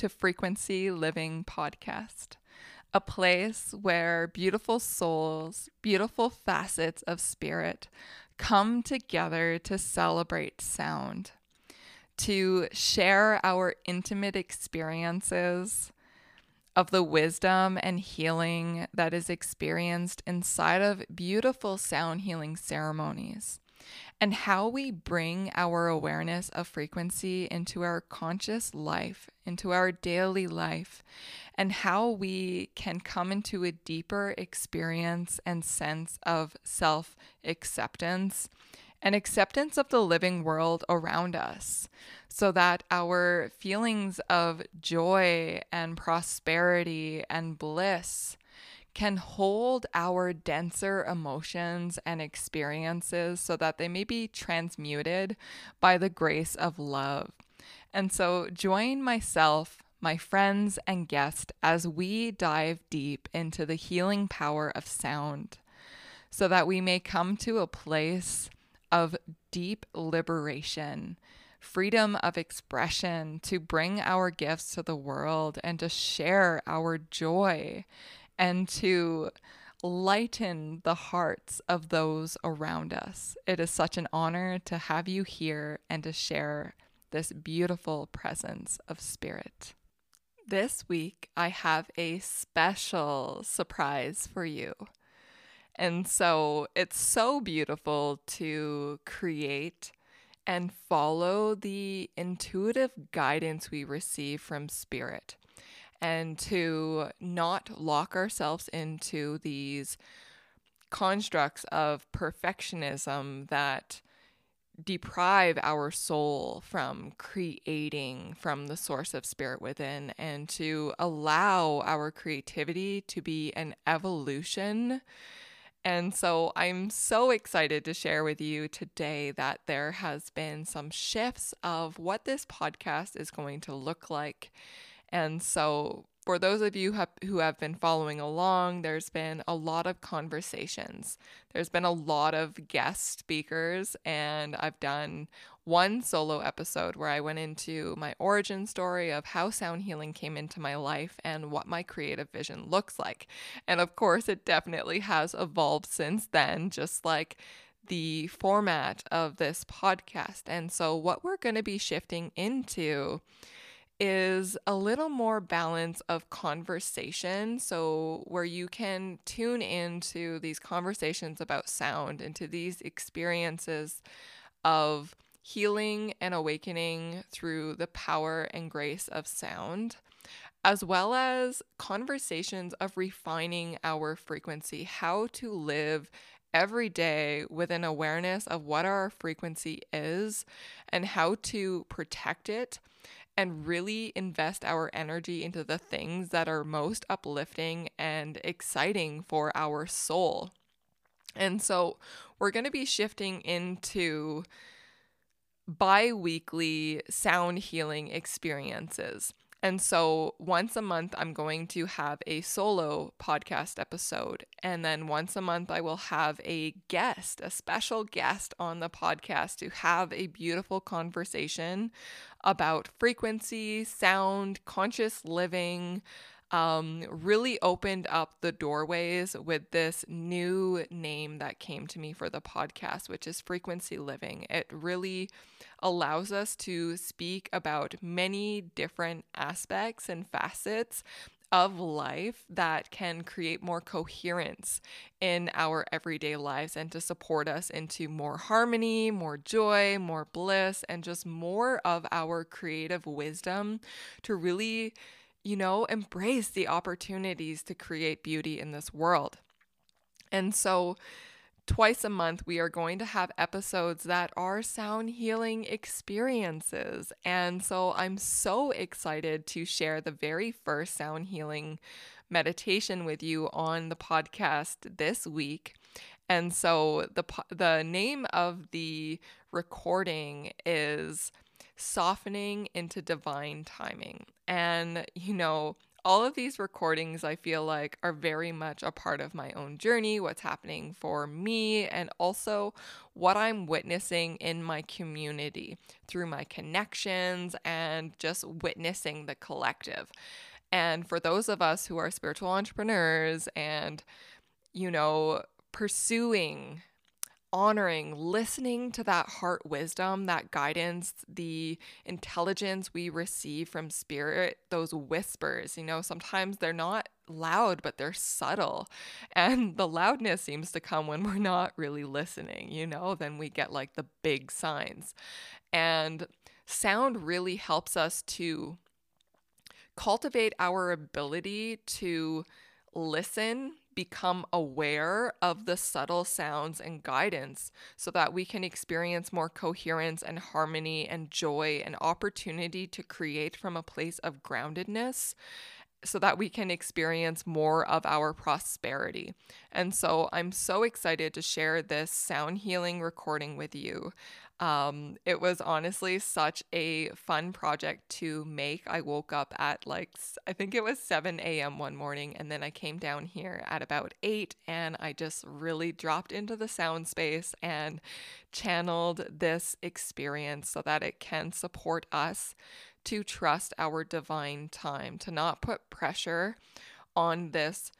to Frequency Living Podcast, a place where beautiful souls, beautiful facets of spirit come together to celebrate sound, to share our intimate experiences of the wisdom and healing that is experienced inside of beautiful sound healing ceremonies and how we bring our awareness of frequency into our conscious life, into our daily life, and how we can come into a deeper experience and sense of self acceptance and acceptance of the living world around us so that our feelings of joy and prosperity and bliss can hold our denser emotions and experiences so that they may be transmuted by the grace of love. And so, join myself, my friends, and guests as we dive deep into the healing power of sound so that we may come to a place of deep liberation freedom of expression, to bring our gifts to the world and to share our joy and to lighten the hearts of those around us. It is such an honor to have you here and to share this beautiful presence of spirit. This week, I have a special surprise for you. And so it's so beautiful to create and follow the intuitive guidance we receive from spirit and to not lock ourselves into these constructs of perfectionism that deprive our soul from creating from the source of spirit within and to allow our creativity to be an evolution. And so I'm so excited to share with you today that there has been some shifts of what this podcast is going to look like and so, for those of you who have been following along, there's been a lot of conversations. There's been a lot of guest speakers, and I've done one solo episode where I went into my origin story of how sound healing came into my life and what my creative vision looks like. And of course, it definitely has evolved since then, just like the format of this podcast. And so, what we're going to be shifting into is a little more balance of conversation. So, where you can tune into these conversations about sound, into these experiences of healing and awakening through the power and grace of sound, as well as conversations of refining our frequency, how to live every day with an awareness of what our frequency is and how to protect it and really invest our energy into the things that are most uplifting and exciting for our soul. And so we're going to be shifting into bi weekly sound healing experiences. And so once a month, I'm going to have a solo podcast episode. And then once a month, I will have a guest, a special guest on the podcast to have a beautiful conversation about frequency, sound, conscious living, um, really opened up the doorways with this new name that came to me for the podcast, which is Frequency Living. It really allows us to speak about many different aspects and facets of life that can create more coherence in our everyday lives and to support us into more harmony, more joy, more bliss, and just more of our creative wisdom to really you know, embrace the opportunities to create beauty in this world. And so, twice a month, we are going to have episodes that are sound healing experiences. And so, I'm so excited to share the very first sound healing meditation with you on the podcast this week. And so, the, the name of the recording is softening into divine timing. And, you know, all of these recordings, I feel like, are very much a part of my own journey, what's happening for me, and also what I'm witnessing in my community through my connections and just witnessing the collective. And for those of us who are spiritual entrepreneurs and, you know, pursuing honoring, listening to that heart wisdom, that guidance, the intelligence we receive from spirit, those whispers, you know, sometimes they're not loud, but they're subtle. And the loudness seems to come when we're not really listening, you know, then we get like the big signs. And sound really helps us to cultivate our ability to listen become aware of the subtle sounds and guidance so that we can experience more coherence and harmony and joy and opportunity to create from a place of groundedness so that we can experience more of our prosperity. And so I'm so excited to share this sound healing recording with you. Um, it was honestly such a fun project to make. I woke up at like, I think it was 7 a.m. one morning, and then I came down here at about 8, and I just really dropped into the sound space and channeled this experience so that it can support us to trust our divine time, to not put pressure on this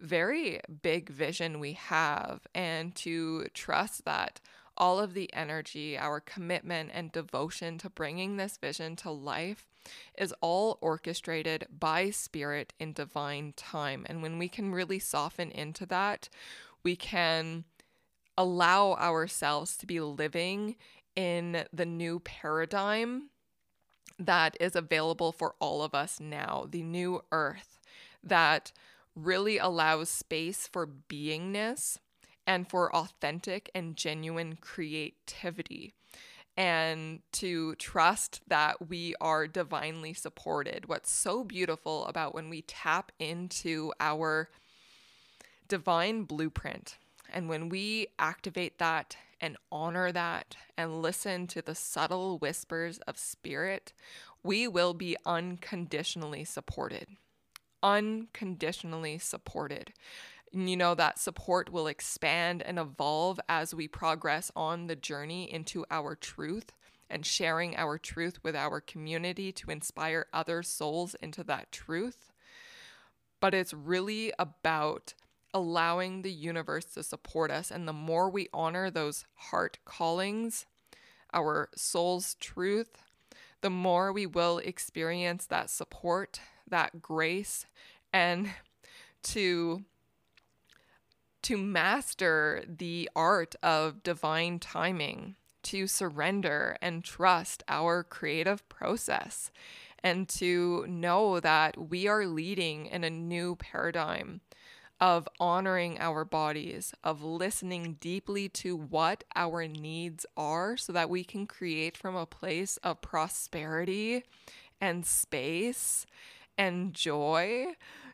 very big vision we have, and to trust that all of the energy, our commitment and devotion to bringing this vision to life is all orchestrated by spirit in divine time. And when we can really soften into that, we can allow ourselves to be living in the new paradigm that is available for all of us now, the new earth that really allows space for beingness and for authentic and genuine creativity and to trust that we are divinely supported. What's so beautiful about when we tap into our divine blueprint and when we activate that and honor that and listen to the subtle whispers of spirit, we will be unconditionally supported. Unconditionally supported you know, that support will expand and evolve as we progress on the journey into our truth and sharing our truth with our community to inspire other souls into that truth. But it's really about allowing the universe to support us. And the more we honor those heart callings, our soul's truth, the more we will experience that support, that grace, and to to master the art of divine timing, to surrender and trust our creative process, and to know that we are leading in a new paradigm of honoring our bodies, of listening deeply to what our needs are so that we can create from a place of prosperity and space and joy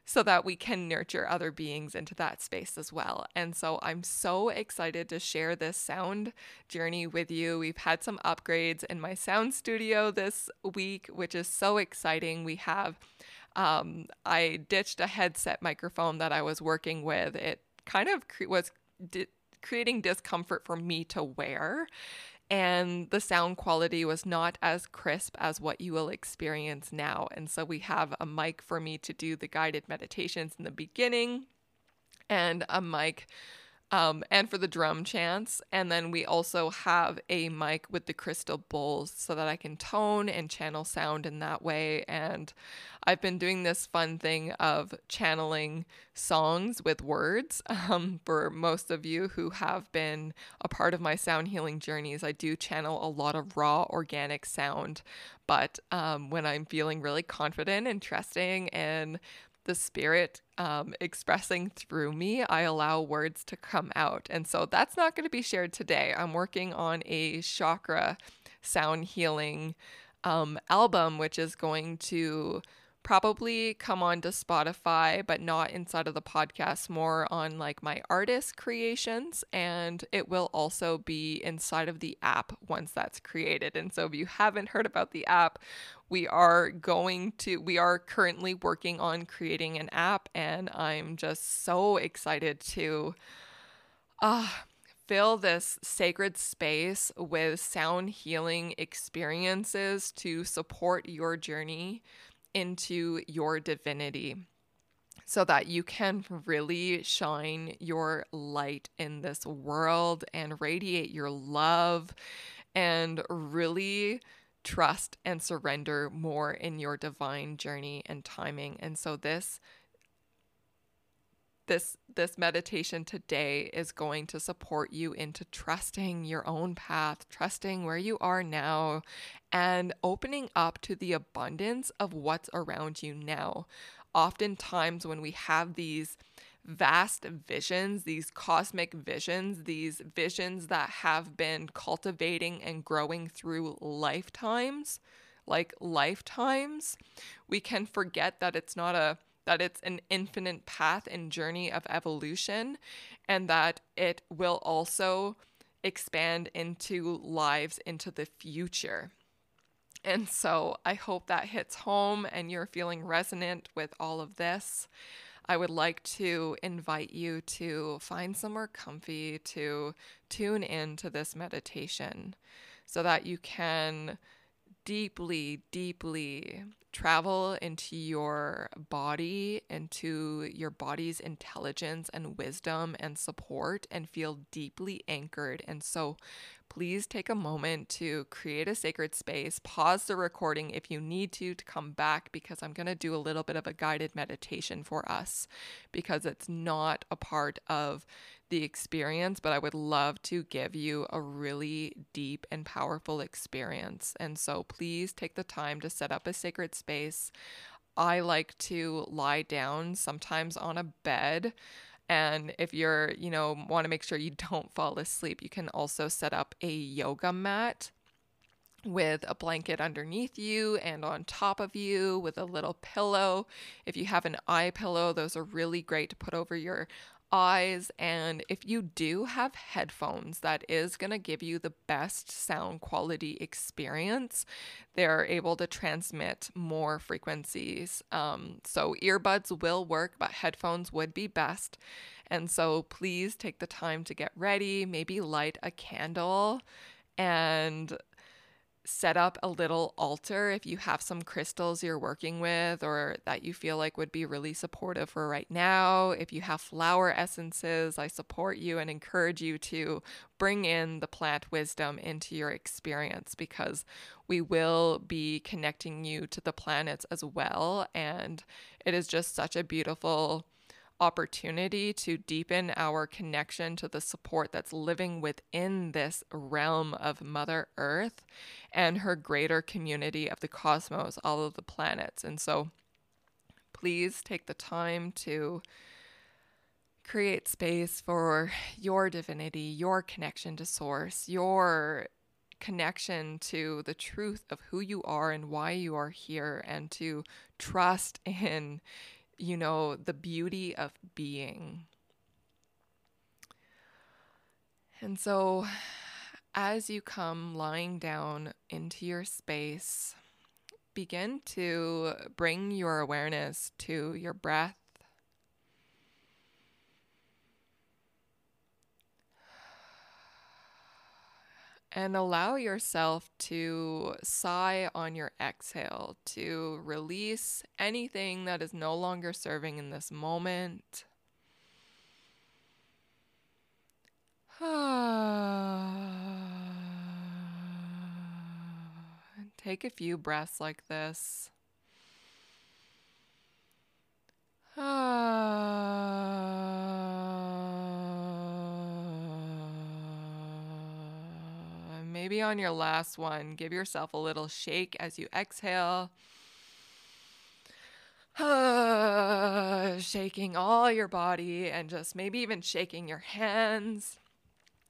so that we can nurture other beings into that space as well. And so I'm so excited to share this sound journey with you. We've had some upgrades in my sound studio this week, which is so exciting. We have, um, I ditched a headset microphone that I was working with. It kind of cre- was. Di- creating discomfort for me to wear and the sound quality was not as crisp as what you will experience now. And so we have a mic for me to do the guided meditations in the beginning and a mic um, and for the drum chants. And then we also have a mic with the crystal bowls so that I can tone and channel sound in that way. And I've been doing this fun thing of channeling songs with words. Um, for most of you who have been a part of my sound healing journeys, I do channel a lot of raw organic sound. But um, when I'm feeling really confident and trusting and the spirit um, expressing through me, I allow words to come out. And so that's not going to be shared today. I'm working on a chakra sound healing um, album, which is going to probably come on to Spotify, but not inside of the podcast, more on like my artist creations. And it will also be inside of the app once that's created. And so if you haven't heard about the app, we are going to, we are currently working on creating an app. And I'm just so excited to, uh, fill this sacred space with sound healing experiences to support your journey into your divinity so that you can really shine your light in this world and radiate your love and really trust and surrender more in your divine journey and timing. And so this this this meditation today is going to support you into trusting your own path, trusting where you are now and opening up to the abundance of what's around you now. Oftentimes when we have these vast visions, these cosmic visions, these visions that have been cultivating and growing through lifetimes, like lifetimes, we can forget that it's not a that it's an infinite path and journey of evolution, and that it will also expand into lives into the future. And so I hope that hits home and you're feeling resonant with all of this. I would like to invite you to find somewhere comfy to tune in to this meditation so that you can deeply, deeply travel into your body, into your body's intelligence and wisdom and support, and feel deeply anchored. And so, please take a moment to create a sacred space. Pause the recording if you need to to come back because I'm going to do a little bit of a guided meditation for us because it's not a part of the experience, but I would love to give you a really deep and powerful experience. And so please take the time to set up a sacred space. I like to lie down sometimes on a bed. And if you're, you know, want to make sure you don't fall asleep, you can also set up a yoga mat with a blanket underneath you and on top of you with a little pillow. If you have an eye pillow, those are really great to put over your eyes. And if you do have headphones, that is going to give you the best sound quality experience. They're able to transmit more frequencies. Um, so earbuds will work, but headphones would be best. And so please take the time to get ready, maybe light a candle and set up a little altar if you have some crystals you're working with or that you feel like would be really supportive for right now. If you have flower essences, I support you and encourage you to bring in the plant wisdom into your experience because we will be connecting you to the planets as well. And it is just such a beautiful opportunity to deepen our connection to the support that's living within this realm of Mother Earth and her greater community of the cosmos, all of the planets. And so please take the time to create space for your divinity, your connection to source, your connection to the truth of who you are and why you are here, and to trust in you know, the beauty of being. And so, as you come lying down into your space, begin to bring your awareness to your breath. And allow yourself to sigh on your exhale, to release anything that is no longer serving in this moment. Take a few breaths like this. maybe on your last one, give yourself a little shake as you exhale. shaking all your body and just maybe even shaking your hands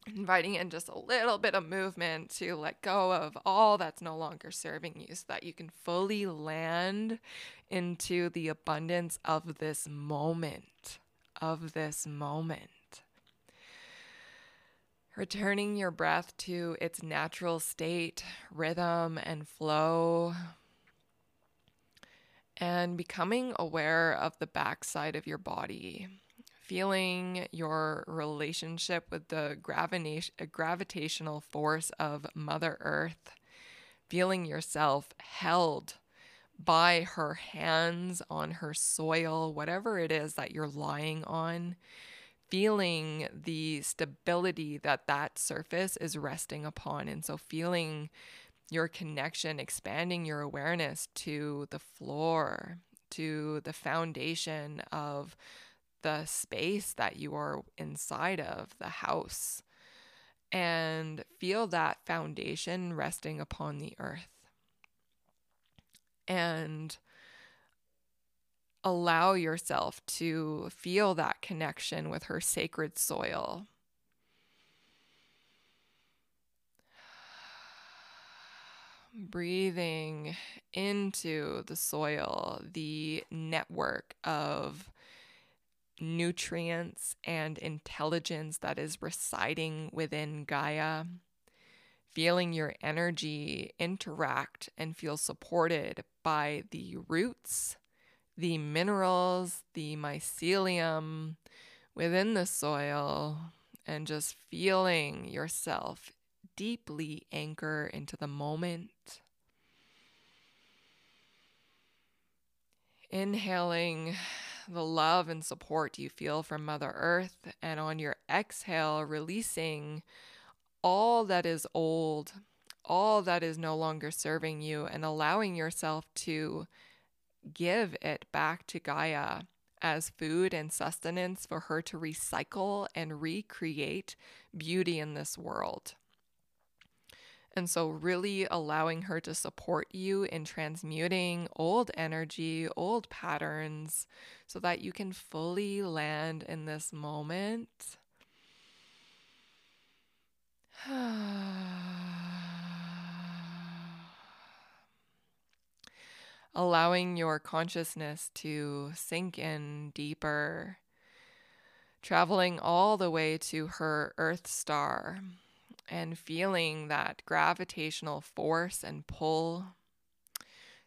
inviting in just a little bit of movement to let go of all that's no longer serving you so that you can fully land into the abundance of this moment, of this moment. Returning your breath to its natural state, rhythm, and flow. And becoming aware of the backside of your body. Feeling your relationship with the gravitational force of Mother Earth, feeling yourself held by her hands on her soil, whatever it is that you're lying on, feeling the stability that that surface is resting upon. And so feeling your connection, expanding your awareness to the floor, to the foundation of the space that you are inside of, the house, and feel that foundation resting upon the earth. And allow yourself to feel that connection with her sacred soil. Breathing into the soil, the network of nutrients and intelligence that is residing within Gaia, feeling your energy interact and feel supported by the roots, the minerals, the mycelium within the soil, and just feeling yourself deeply anchor into the moment. Inhaling the love and support you feel from Mother Earth, and on your exhale, releasing all that is old, all that is no longer serving you, and allowing yourself to give it back to Gaia as food and sustenance for her to recycle and recreate beauty in this world. And so, really allowing her to support you in transmuting old energy, old patterns, so that you can fully land in this moment. Allowing your consciousness to sink in deeper, traveling all the way to her Earth star and feeling that gravitational force and pull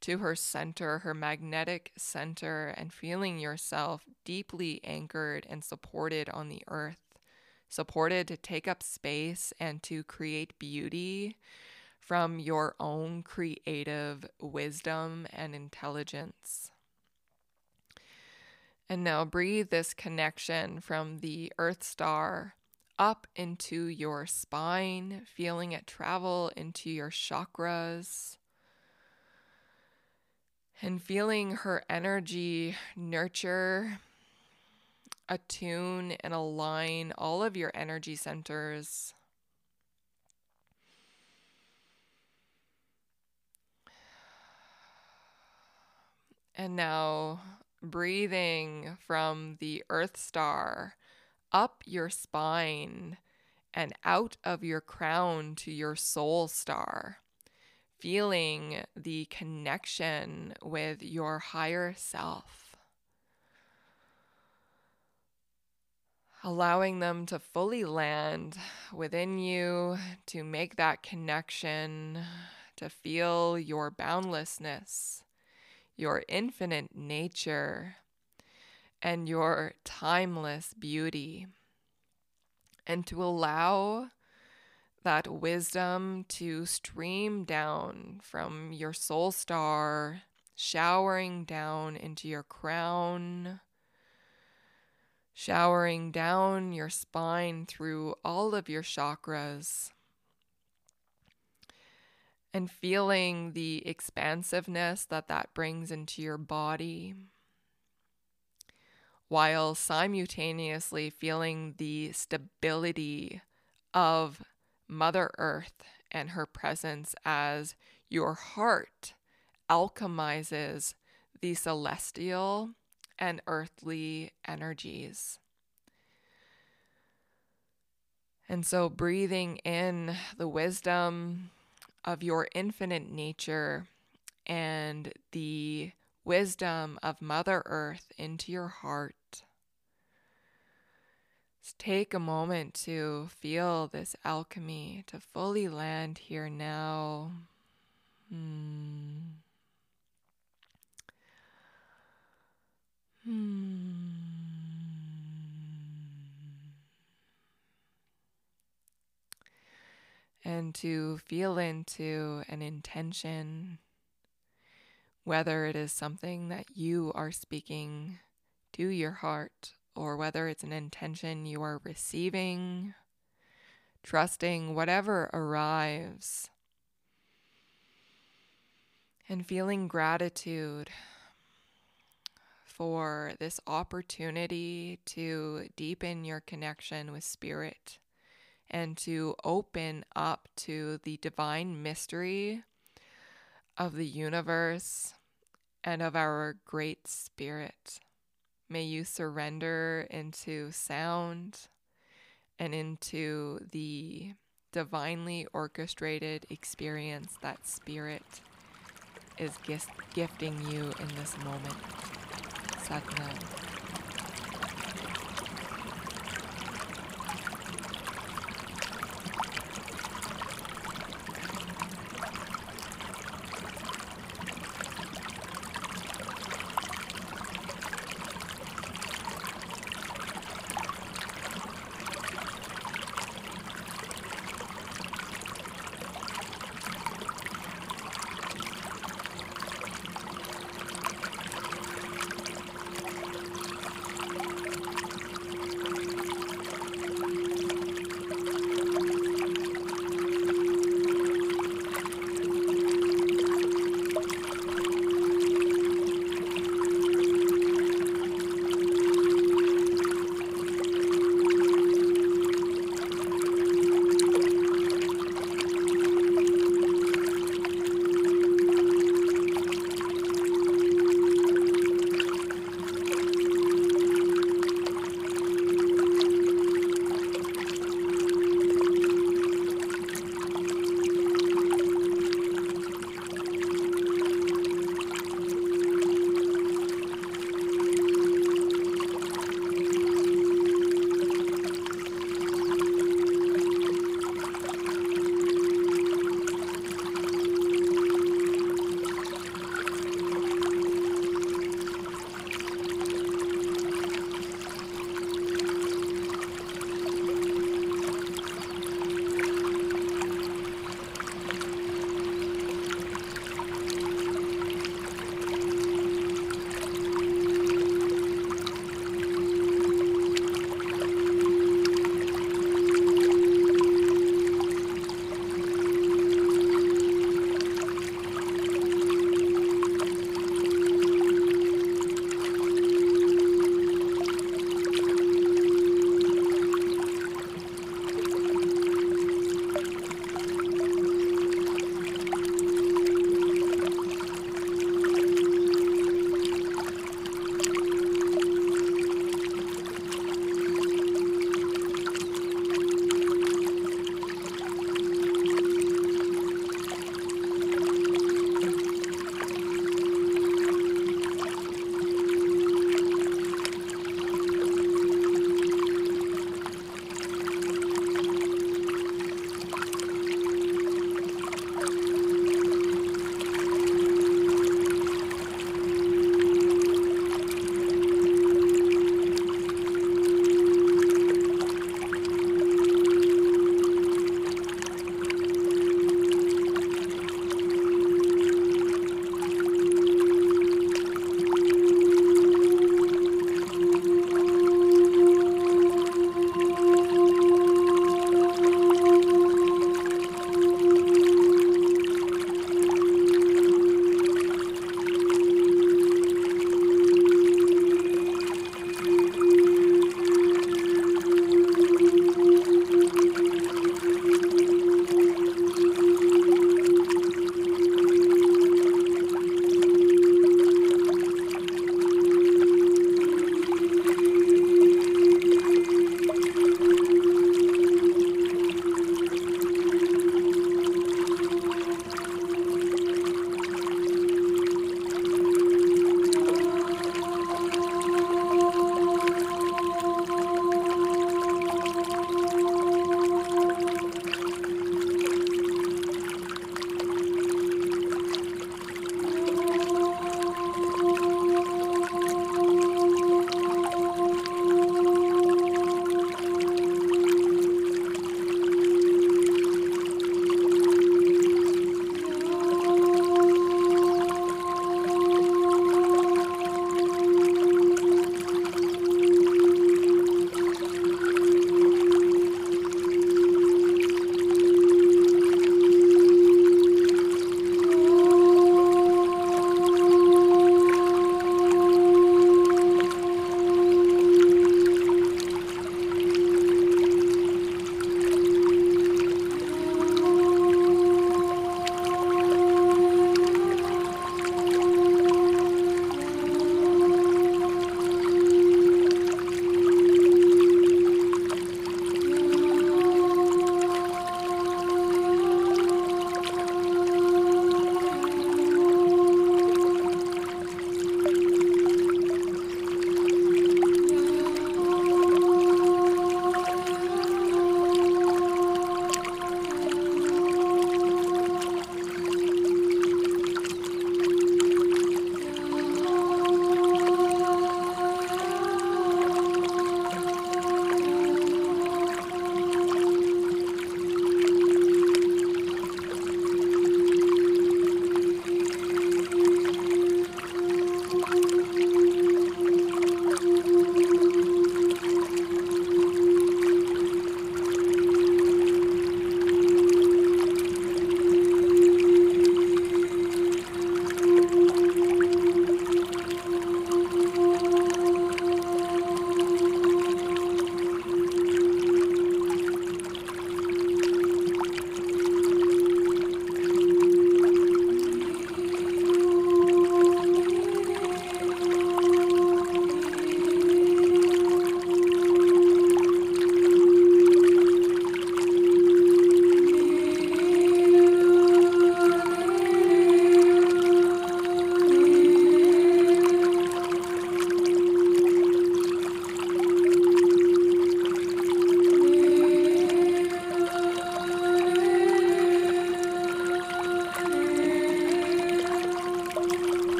to her center, her magnetic center, and feeling yourself deeply anchored and supported on the earth, supported to take up space and to create beauty from your own creative wisdom and intelligence. And now breathe this connection from the Earth Star up into your spine, feeling it travel into your chakras, and feeling her energy nurture, attune, and align all of your energy centers. And now breathing from the Earth Star up your spine and out of your crown to your soul star, feeling the connection with your higher self. Allowing them to fully land within you, to make that connection, to feel your boundlessness, your infinite nature and your timeless beauty, and to allow that wisdom to stream down from your soul star, showering down into your crown, showering down your spine through all of your chakras. And feeling the expansiveness that that brings into your body while simultaneously feeling the stability of Mother Earth and her presence as your heart alchemizes the celestial and earthly energies. And so, breathing in the wisdom of your infinite nature and the wisdom of Mother Earth into your heart. Just take a moment to feel this alchemy, to fully land here now. Hmm. Hmm. And to feel into an intention, whether it is something that you are speaking to your heart or whether it's an intention you are receiving, trusting whatever arrives, and feeling gratitude for this opportunity to deepen your connection with Spirit and to open up to the divine mystery of the universe and of our great spirit. May you surrender into sound and into the divinely orchestrated experience that spirit is gifting you in this moment. Satnam.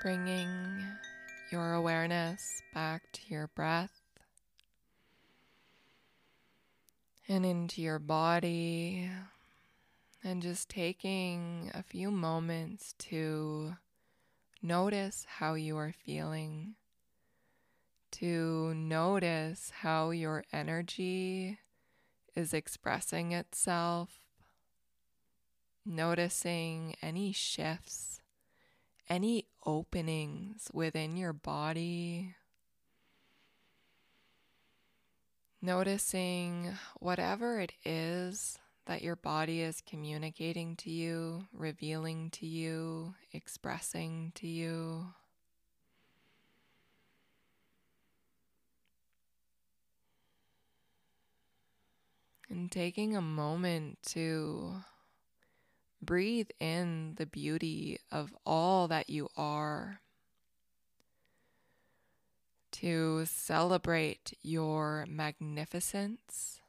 Bringing your awareness back to your breath and into your body, and just taking a few moments to notice how you are feeling, to notice how your energy is expressing itself, noticing any shifts, any openings within your body. Noticing whatever it is that your body is communicating to you, revealing to you, expressing to you. And taking a moment to breathe in the beauty of all that you are, to celebrate your magnificence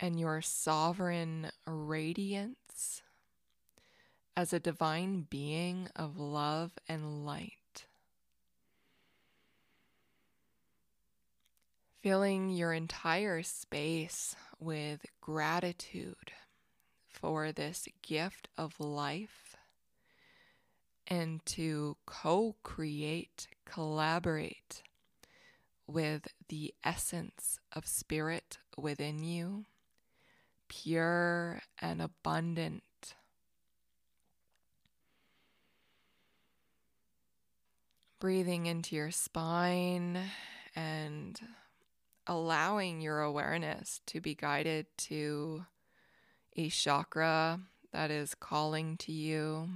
and your sovereign radiance as a divine being of love and light. Filling your entire space with gratitude for this gift of life and to co create, collaborate with the essence of spirit within you pure and abundant. Breathing into your spine and allowing your awareness to be guided to a chakra that is calling to you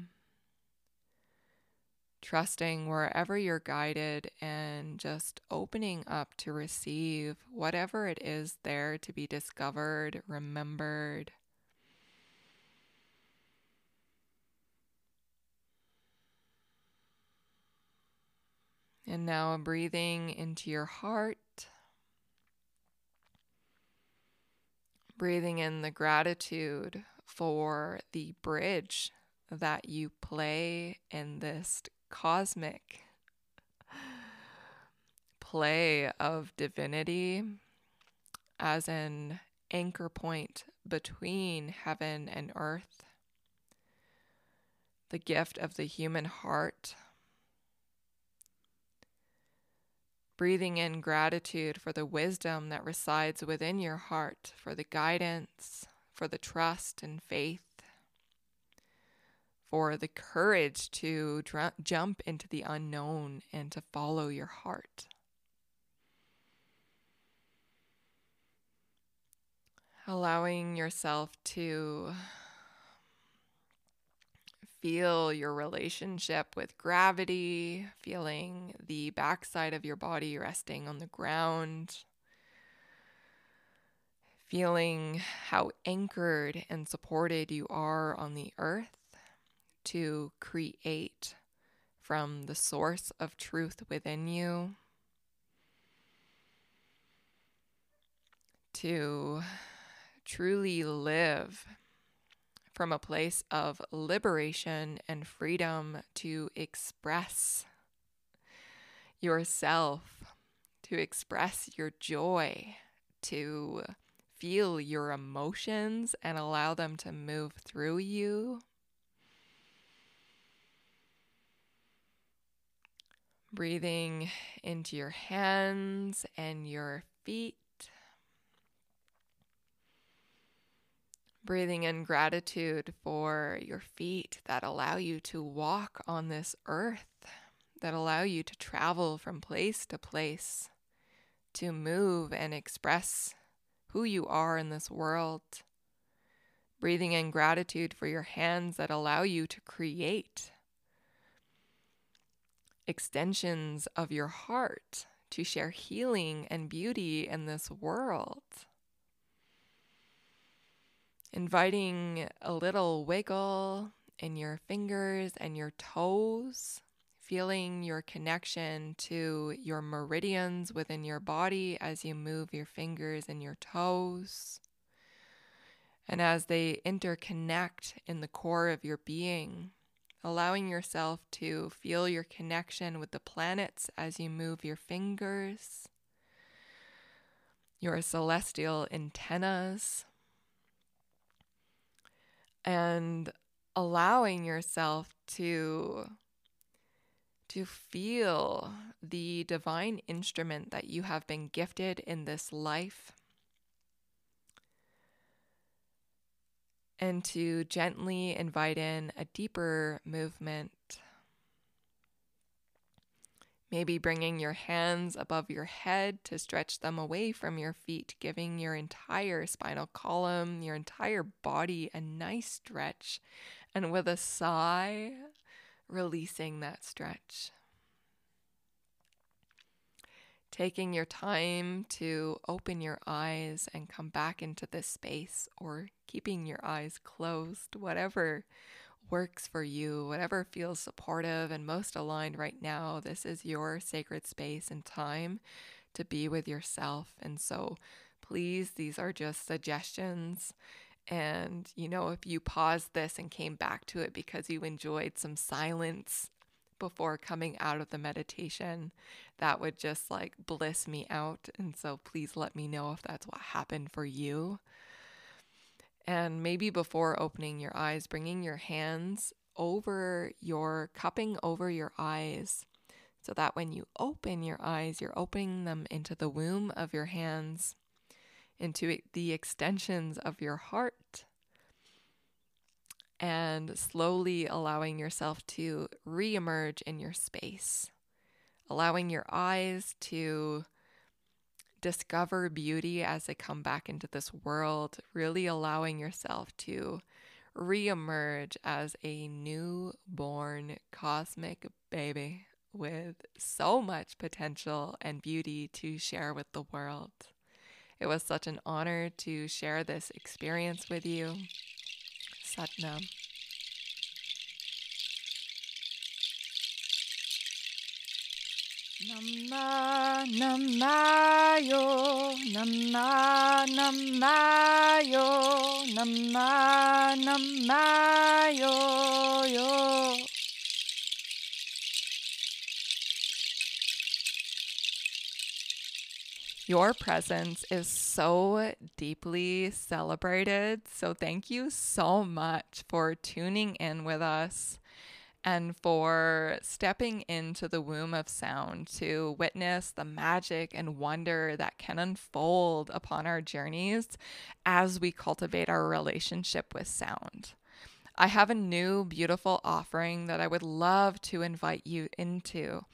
trusting wherever you're guided and just opening up to receive whatever it is there to be discovered, remembered. And now breathing into your heart. Breathing in the gratitude for the bridge that you play in this cosmic play of divinity as an anchor point between heaven and earth, the gift of the human heart. Breathing in gratitude for the wisdom that resides within your heart, for the guidance, for the trust and faith for the courage to dr- jump into the unknown and to follow your heart. Allowing yourself to feel your relationship with gravity, feeling the backside of your body resting on the ground, feeling how anchored and supported you are on the earth to create from the source of truth within you, to truly live from a place of liberation and freedom to express yourself, to express your joy, to feel your emotions and allow them to move through you Breathing into your hands and your feet. Breathing in gratitude for your feet that allow you to walk on this earth, that allow you to travel from place to place, to move and express who you are in this world. Breathing in gratitude for your hands that allow you to create extensions of your heart to share healing and beauty in this world. Inviting a little wiggle in your fingers and your toes, feeling your connection to your meridians within your body as you move your fingers and your toes. And as they interconnect in the core of your being, allowing yourself to feel your connection with the planets as you move your fingers, your celestial antennas, and allowing yourself to to feel the divine instrument that you have been gifted in this life and to gently invite in a deeper movement. Maybe bringing your hands above your head to stretch them away from your feet, giving your entire spinal column, your entire body a nice stretch. And with a sigh, releasing that stretch. Taking your time to open your eyes and come back into this space, or keeping your eyes closed, whatever works for you, whatever feels supportive and most aligned right now. This is your sacred space and time to be with yourself. And so, please, these are just suggestions. And, you know, if you paused this and came back to it because you enjoyed some silence before coming out of the meditation, that would just like bliss me out. And so please let me know if that's what happened for you. And maybe before opening your eyes, bringing your hands over your cupping over your eyes so that when you open your eyes, you're opening them into the womb of your hands, into the extensions of your heart and slowly allowing yourself to re-emerge in your space, allowing your eyes to discover beauty as they come back into this world, really allowing yourself to re-emerge as a newborn cosmic baby with so much potential and beauty to share with the world. It was such an honor to share this experience with you. Satnam. Nammayo Namma Nammayo yo Your presence is so deeply celebrated. So, thank you so much for tuning in with us and for stepping into the womb of sound to witness the magic and wonder that can unfold upon our journeys as we cultivate our relationship with sound. I have a new beautiful offering that I would love to invite you into.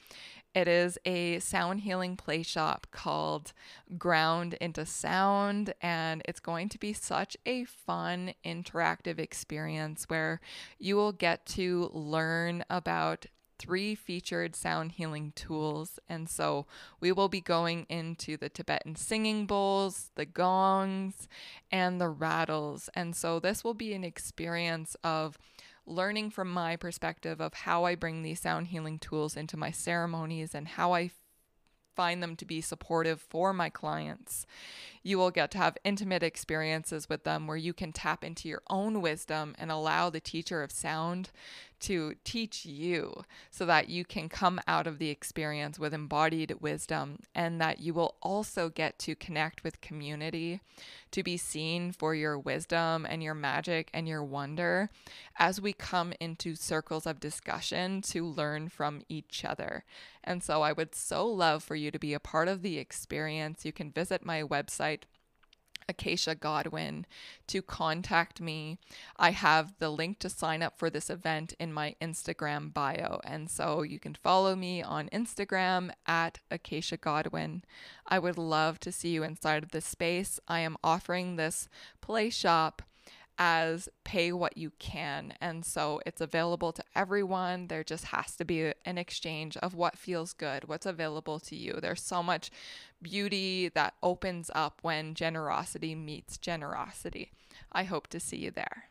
It is a sound healing play shop called Ground into Sound, and it's going to be such a fun, interactive experience where you will get to learn about three featured sound healing tools. And so we will be going into the Tibetan singing bowls, the gongs, and the rattles. And so this will be an experience of learning from my perspective of how I bring these sound healing tools into my ceremonies and how I find them to be supportive for my clients. You will get to have intimate experiences with them where you can tap into your own wisdom and allow the teacher of sound to teach you so that you can come out of the experience with embodied wisdom and that you will also get to connect with community to be seen for your wisdom and your magic and your wonder as we come into circles of discussion to learn from each other. And so I would so love for you to be a part of the experience. You can visit my website Acacia Godwin to contact me. I have the link to sign up for this event in my Instagram bio. And so you can follow me on Instagram at Acacia Godwin. I would love to see you inside of this space. I am offering this play shop as pay what you can. And so it's available to everyone. There just has to be an exchange of what feels good, what's available to you. There's so much beauty that opens up when generosity meets generosity. I hope to see you there.